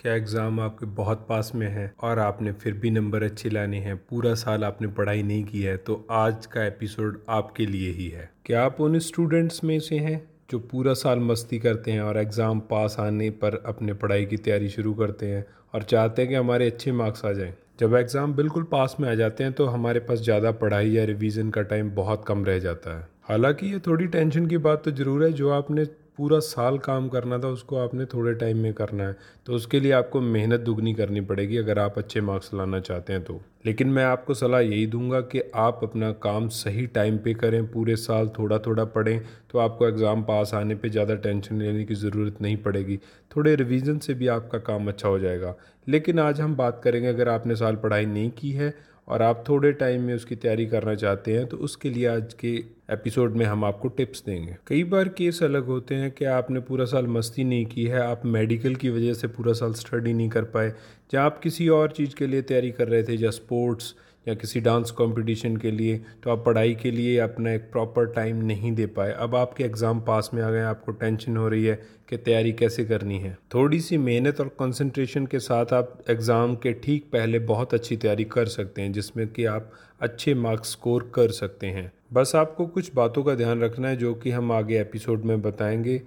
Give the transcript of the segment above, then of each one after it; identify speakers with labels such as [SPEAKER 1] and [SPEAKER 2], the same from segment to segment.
[SPEAKER 1] क्या एग्ज़ाम आपके बहुत पास में है और आपने फिर भी नंबर अच्छे लाने हैं? पूरा साल आपने पढ़ाई नहीं की है तो आज का एपिसोड आपके लिए ही है। क्या आप उन स्टूडेंट्स में से हैं जो पूरा साल मस्ती करते हैं और एग्ज़ाम पास आने पर अपने पढ़ाई की तैयारी शुरू करते हैं और चाहते हैं कि हमारे अच्छे मार्क्स आ जाएँ? जब एग्ज़ाम बिल्कुल पास में आ जाते हैं तो हमारे पास ज़्यादा पढ़ाई या रिवीजन का टाइम बहुत कम रह जाता है। हालाँकि ये थोड़ी टेंशन की बात तो ज़रूर है, जो आपने पूरा साल काम करना था, उसको आपने थोड़े टाइम में करना है। तो उसके लिए आपको मेहनत दुगनी करनी पड़ेगी अगर आप अच्छे मार्क्स लाना चाहते हैं तो। लेकिन मैं आपको सलाह यही दूँगा कि आप अपना काम सही टाइम पे करें, पूरे साल थोड़ा थोड़ा पढ़ें तो आपको एग्ज़ाम पास आने पे ज़्यादा टेंशन लेने की ज़रूरत नहीं पड़ेगी। थोड़े रिवीजन से भी आपका काम अच्छा हो जाएगा। लेकिन आज हम बात करेंगे, अगर आपने साल पढ़ाई नहीं की है और आप थोड़े टाइम में उसकी तैयारी करना चाहते हैं तो उसके लिए आज के एपिसोड में हम आपको टिप्स देंगे। कई बार केस अलग होते हैं कि आपने पूरा साल मस्ती नहीं की है, आप मेडिकल की वजह से पूरा साल स्टडी नहीं कर पाए, या आप किसी और चीज़ के लिए तैयारी कर रहे थे, या स्पोर्ट्स या किसी डांस कंपटीशन के लिए तो आप पढ़ाई के लिए अपना एक प्रॉपर टाइम नहीं दे पाए। अब आपके एग्ज़ाम पास में आ गए, आपको टेंशन हो रही है कि तैयारी कैसे करनी है। थोड़ी सी मेहनत और कंसंट्रेशन के साथ आप एग्ज़ाम के ठीक पहले बहुत अच्छी तैयारी कर सकते हैं, जिसमें कि आप अच्छे मार्क्स स्कोर कर सकते हैं। बस आपको कुछ बातों का ध्यान रखना है, जो कि हम आगे एपिसोड में बताएँगे।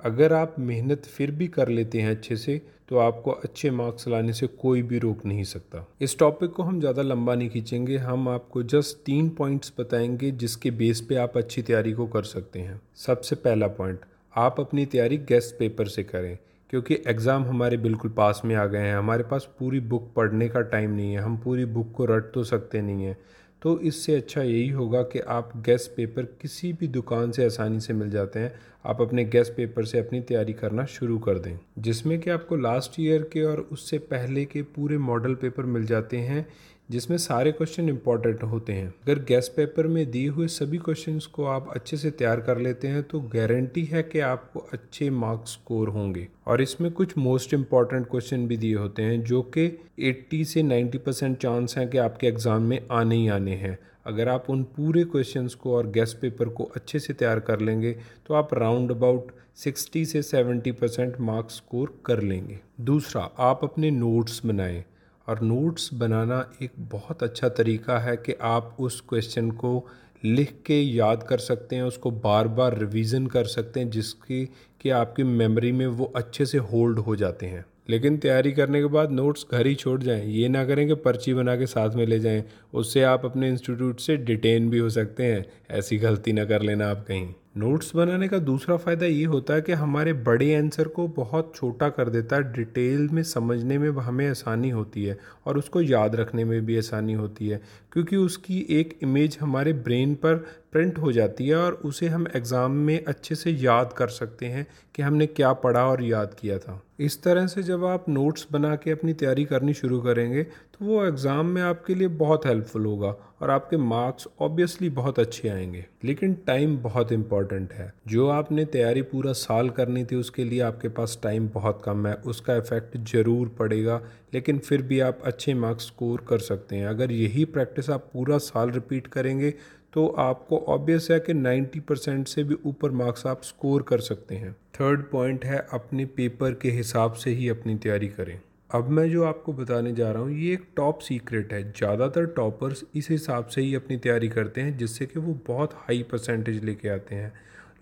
[SPEAKER 1] अगर आप मेहनत फिर भी कर लेते हैं अच्छे से तो आपको अच्छे मार्क्स लाने से कोई भी रोक नहीं सकता। इस टॉपिक को हम ज़्यादा लंबा नहीं खींचेंगे। हम आपको जस्ट तीन पॉइंट्स बताएँगे जिसके बेस पे आप अच्छी तैयारी को कर सकते हैं। सबसे पहला पॉइंट आप अपनी तैयारी गेस्ट पेपर से करें, क्योंकि एग्ज़ाम हमारे बिल्कुल पास में आ गए हैं। हमारे पास पूरी बुक पढ़ने का टाइम नहीं है। हम पूरी बुक को रट तो सकते नहीं हैं। तो इससे अच्छा यही होगा कि आप गेस्ट पेपर किसी भी दुकान से आसानी से मिल जाते हैं। आप अपने गेस्ट पेपर से अपनी तैयारी करना शुरू कर दें, जिसमें कि आपको लास्ट ईयर के और उससे पहले के पूरे मॉडल पेपर मिल जाते हैं, जिसमें सारे क्वेश्चन इंपॉर्टेंट होते हैं। अगर गेस्ट पेपर में दिए हुए सभी क्वेश्चंस को आप अच्छे से तैयार कर लेते हैं तो गारंटी है कि आपको अच्छे मार्क्स स्कोर होंगे। और इसमें कुछ मोस्ट इंपॉर्टेंट क्वेश्चन भी दिए होते हैं, जो कि 80 से 90 परसेंट चांस हैं कि आपके एग्ज़ाम में आने ही आने हैं। अगर आप उन पूरे क्वेश्चंस को और गेस्ट पेपर को अच्छे से तैयार कर लेंगे तो आप राउंड अबाउट 60 से 70 परसेंट मार्क्स स्कोर कर लेंगे। दूसरा, आप अपने नोट्स बनाएँ। और नोट्स बनाना एक बहुत अच्छा तरीका है कि आप उस क्वेश्चन को लिख के याद कर सकते हैं, उसको बार बार रिवीजन कर सकते हैं, जिसकी कि आपकी मेमोरी में वो अच्छे से होल्ड हो जाते हैं। लेकिन तैयारी करने के बाद नोट्स घर ही छोड़ जाएँ। ये ना करें कि पर्ची बना के साथ में ले जाएँ। उससे आप अपने इंस्टीट्यूट से डिटेन भी हो सकते हैं। ऐसी गलती ना कर लेना आप कहीं। नोट्स बनाने का दूसरा फ़ायदा ये होता है कि हमारे बड़े आंसर को बहुत छोटा कर देता है डिटेल में समझने में हमें आसानी होती है और उसको याद रखने में भी आसानी होती है, क्योंकि उसकी एक इमेज हमारे ब्रेन पर प्रिंट हो जाती है और उसे हम एग्ज़ाम में अच्छे से याद कर सकते हैं कि हमने क्या पढ़ा और याद किया था। इस तरह से जब आप नोट्स बना के अपनी तैयारी करनी शुरू करेंगे तो वो एग्ज़ाम में आपके लिए बहुत हेल्पफुल होगा और आपके मार्क्स ऑब्वियसली बहुत अच्छे आएँगे। लेकिन टाइम बहुत इंपॉर्टेंट है। जो आपने तैयारी पूरा साल करनी थी, उसके लिए आपके पास टाइम बहुत कम है। उसका इफ़ेक्ट ज़रूर पड़ेगा, लेकिन फिर भी आप अच्छे मार्क्स स्कोर कर सकते हैं। अगर यही प्रैक्टिस आप पूरा साल रिपीट करेंगे तो आपको ऑब्वियस है कि 90 परसेंट से भी ऊपर मार्क्स आप स्कोर कर सकते हैं। थर्ड पॉइंट है, अपने पेपर के हिसाब से ही अपनी तैयारी करें। अब मैं जो आपको बताने जा रहा हूँ, ये एक टॉप सीक्रेट है। ज़्यादातर टॉपर्स इस हिसाब से ही अपनी तैयारी करते हैं, जिससे कि वो बहुत हाई परसेंटेज लेके आते हैं।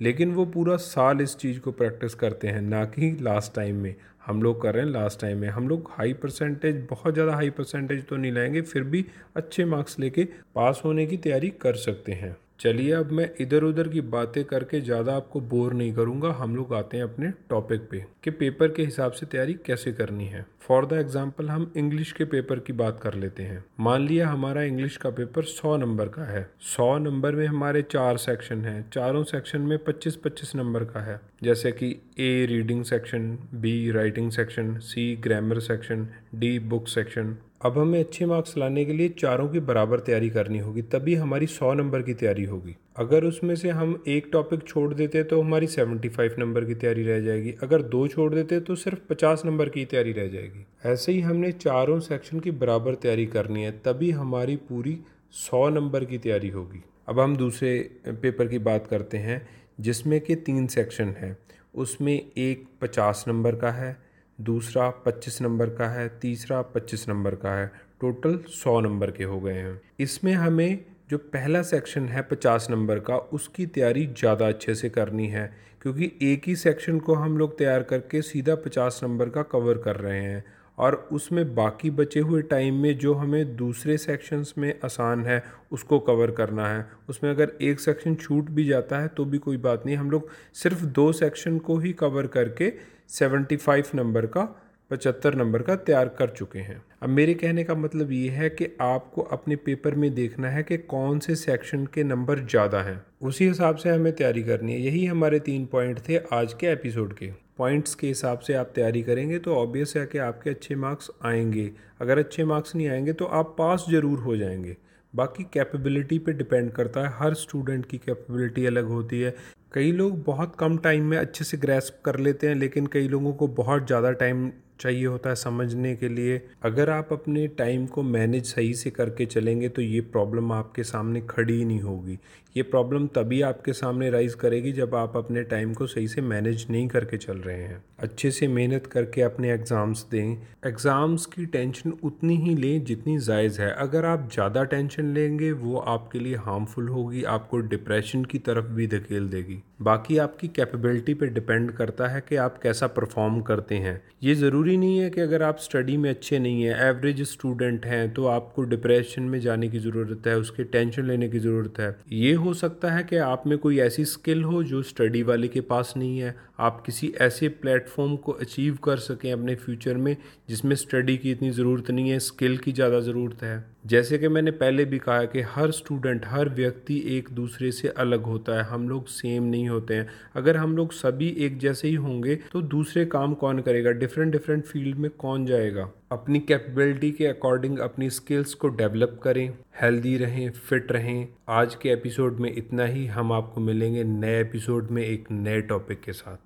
[SPEAKER 1] लेकिन वो पूरा साल इस चीज़ को प्रैक्टिस करते हैं, ना कि लास्ट टाइम में। हम लोग कर रहे हैं लास्ट टाइम में। हम लोग हाई परसेंटेज बहुत ज़्यादा हाई परसेंटेज तो नहीं लाएँगे, फिर भी अच्छे मार्क्स लेके पास होने की तैयारी कर सकते हैं। चलिए अब मैं इधर उधर की बातें करके ज़्यादा आपको बोर नहीं करूँगा। हम लोग आते हैं अपने टॉपिक पे कि पेपर के हिसाब से तैयारी कैसे करनी है। फॉर द एग्ज़ाम्पल हम इंग्लिश के पेपर की बात कर लेते हैं। मान लिया हमारा इंग्लिश का पेपर सौ नंबर का है। सौ नंबर में हमारे चार सेक्शन हैं। चारों सेक्शन में पच्चीस पच्चीस नंबर का है। जैसे कि A reading section B writing section C grammar section D book section अब हमें अच्छे मार्क्स लाने के लिए चारों की बराबर तैयारी करनी होगी, तभी हमारी सौ नंबर की तैयारी होगी। अगर उसमें से हम एक टॉपिक छोड़ देते तो हमारी सेवेंटी फाइव नंबर की तैयारी रह जाएगी। अगर दो छोड़ देते तो सिर्फ़ पचास नंबर की तैयारी रह जाएगी। ऐसे ही हमने चारों सेक्शन की बराबर तैयारी करनी है, तभी हमारी पूरी सौ नंबर की तैयारी होगी। अब हम दूसरे पेपर की बात करते हैं, जिसमें कि तीन सेक्शन है। उसमें एक पचास नंबर का है दूसरा पच्चीस नंबर का है, तीसरा पच्चीस नंबर का है। टोटल सौ नंबर के हो गए हैं। इसमें हमें जो पहला सेक्शन है पचास नंबर का, उसकी तैयारी ज़्यादा अच्छे से करनी है, क्योंकि एक ही सेक्शन को हम लोग तैयार करके सीधा पचास नंबर का कवर कर रहे हैं और उसमें बाकी बचे हुए टाइम में जो हमें दूसरे सेक्शंस में आसान है, उसको कवर करना है। उसमें अगर एक सेक्शन छूट भी जाता है तो भी कोई बात नहीं, हम लोग सिर्फ़ दो सेक्शन को ही कवर करके सेवेंटी फाइव नंबर का, पचहत्तर नंबर का तैयार कर चुके हैं। अब मेरे कहने का मतलब ये है कि आपको अपने पेपर में देखना है कि कौन से सेक्शन के नंबर ज़्यादा हैं। उसी हिसाब से हमें तैयारी करनी है। यही हमारे तीन पॉइंट थे आज के एपिसोड के। पॉइंट्स के हिसाब से आप तैयारी करेंगे तो ऑब्वियस है कि आपके अच्छे मार्क्स आएँगे। अगर अच्छे मार्क्स नहीं आएँगे तो आप पास ज़रूर हो जाएँगे। बाकी कैपेबिलिटी पे डिपेंड करता है। हर स्टूडेंट की कैपेबिलिटी अलग होती है। कई लोग बहुत कम टाइम में अच्छे से ग्रेस्प कर लेते हैं, लेकिन कई लोगों को बहुत ज़्यादा टाइम चाहिए होता है समझने के लिए। अगर आप अपने टाइम को मैनेज सही से करके चलेंगे तो ये प्रॉब्लम आपके सामने खड़ी ही नहीं होगी। ये प्रॉब्लम तभी आपके सामने राइज करेगी जब आप अपने टाइम को सही से मैनेज नहीं करके चल रहे हैं। अच्छे से मेहनत करके अपने एग्ज़ाम्स दें। एग्ज़ाम्स की टेंशन उतनी ही लें जितनी जायज़ है। अगर आप ज़्यादा टेंशन लेंगे, वो आपके लिए हार्मफुल होगी, आपको डिप्रेशन की तरफ़ भी धकेल देगी। बाकी आपकी कैपेबिलिटी पे डिपेंड करता है कि आप कैसा परफॉर्म करते हैं। ये ज़रूरी नहीं है कि अगर आप स्टडी में अच्छे नहीं हैं एवरेज स्टूडेंट हैं तो आपको डिप्रेशन में जाने की ज़रूरत है, उसके टेंशन लेने की ज़रूरत है। ये हो सकता है कि आप में कोई ऐसी स्किल हो जो स्टडी वाले के पास नहीं है। आप किसी ऐसे प्लेटफॉर्म को अचीव कर सकें अपने फ्यूचर में, जिसमें स्टडी की इतनी ज़रूरत नहीं है स्किल की ज़्यादा ज़रूरत है। जैसे कि मैंने पहले भी कहा कि हर स्टूडेंट हर व्यक्ति एक दूसरे से अलग होता है। हम लोग सेम नहीं होते हैं। अगर हम लोग सभी एक जैसे ही होंगे तो दूसरे काम कौन करेगा? डिफरेंट डिफरेंट फ़ील्ड में कौन जाएगा? अपनी कैपेबिलिटी के अकॉर्डिंग अपनी स्किल्स को डेवलप करें हेल्दी रहें फिट रहें। आज के एपिसोड में इतना ही। हम आपको मिलेंगे नए एपिसोड में एक नए टॉपिक के साथ।